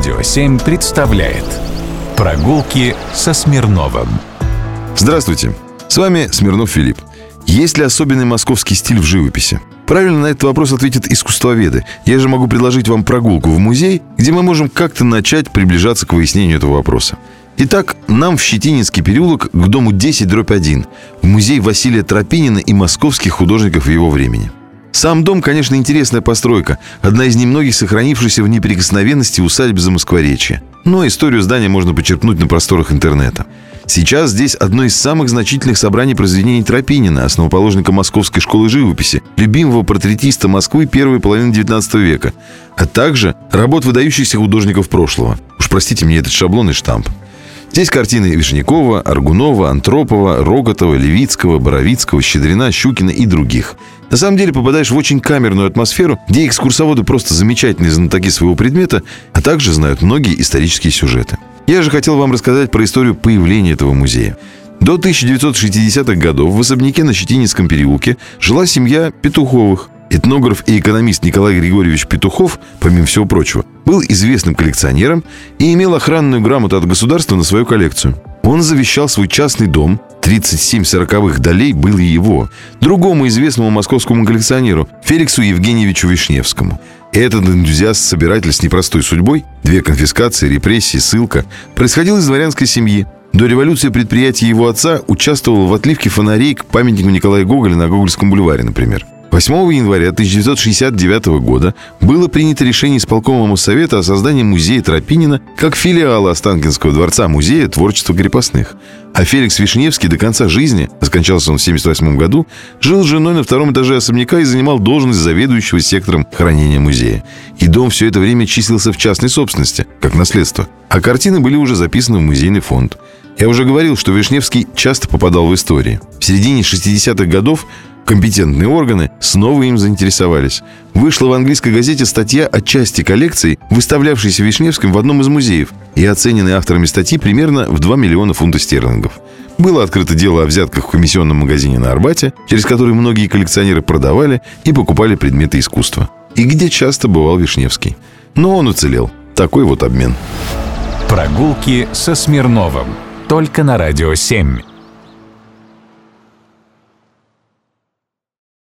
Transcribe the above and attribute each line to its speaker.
Speaker 1: Радио 7 представляет Прогулки со Смирновым
Speaker 2: Здравствуйте, с вами Смирнов Филипп. Есть ли особенный московский стиль в живописи? Правильно на этот вопрос ответят искусствоведы. Я же могу предложить вам прогулку в музей, где мы можем как-то начать приближаться к выяснению этого вопроса. Итак, нам в Щетининский переулок к дому 10 дробь 1, в музей Василия Тропинина и московских художников его времени. Сам дом, конечно, интересная постройка, одна из немногих сохранившихся в неприкосновенности усадьб за Москворечье. Но историю здания можно почерпнуть на просторах интернета. Сейчас здесь одно из самых значительных собраний произведений Тропинина, основоположника Московской школы живописи, любимого портретиста Москвы первой половины XIX века, а также работ выдающихся художников прошлого. Уж простите мне этот шаблон и штамп. Здесь картины Вишнякова, Аргунова, Антропова, Роготова, Левицкого, Боровицкого, Щедрина, Щукина и других. На самом деле попадаешь в очень камерную атмосферу, где экскурсоводы просто замечательные знатоки своего предмета, а также знают многие исторические сюжеты. Я же хотел вам рассказать про историю появления этого музея. До 1960-х годов в особняке на Щетининском переулке жила семья Петуховых – Этнограф и экономист Николай Григорьевич Петухов, помимо всего прочего, был известным коллекционером и имел охранную грамоту от государства на свою коллекцию. Он завещал свой частный дом, 37 сороковых долей и его, другому известному московскому коллекционеру Феликсу Евгеньевичу Вишневскому. Этот энтузиаст-собиратель с непростой судьбой, две конфискации, репрессии, ссылка, происходил из дворянской семьи. До революции предприятие его отца участвовало в отливке фонарей к памятнику Николая Гоголя на Гогольском бульваре, например. 8 января 1969 года было принято решение исполкома Моссовета о создании музея Тропинина как филиала Останкинского дворца музея творчества крепостных. А Феликс Вишневский до конца жизни, скончался он в 1978 году, жил с женой на втором этаже особняка и занимал должность заведующего сектором хранения музея. И дом все это время числился в частной собственности, как наследство. А картины были уже записаны в музейный фонд. Я уже говорил, что Вишневский часто попадал в истории. В середине 60-х годов Компетентные органы снова им заинтересовались. Вышла в английской газете статья о части коллекций, выставлявшейся Вишневским в одном из музеев, и оцененной авторами статьи примерно в 2 миллиона фунтов стерлингов. Было открыто дело о взятках в комиссионном магазине на Арбате, через который многие коллекционеры продавали и покупали предметы искусства. И где часто бывал Вишневский. Но он уцелел. Такой вот обмен.
Speaker 1: Прогулки со Смирновым. Только на «Радио 7».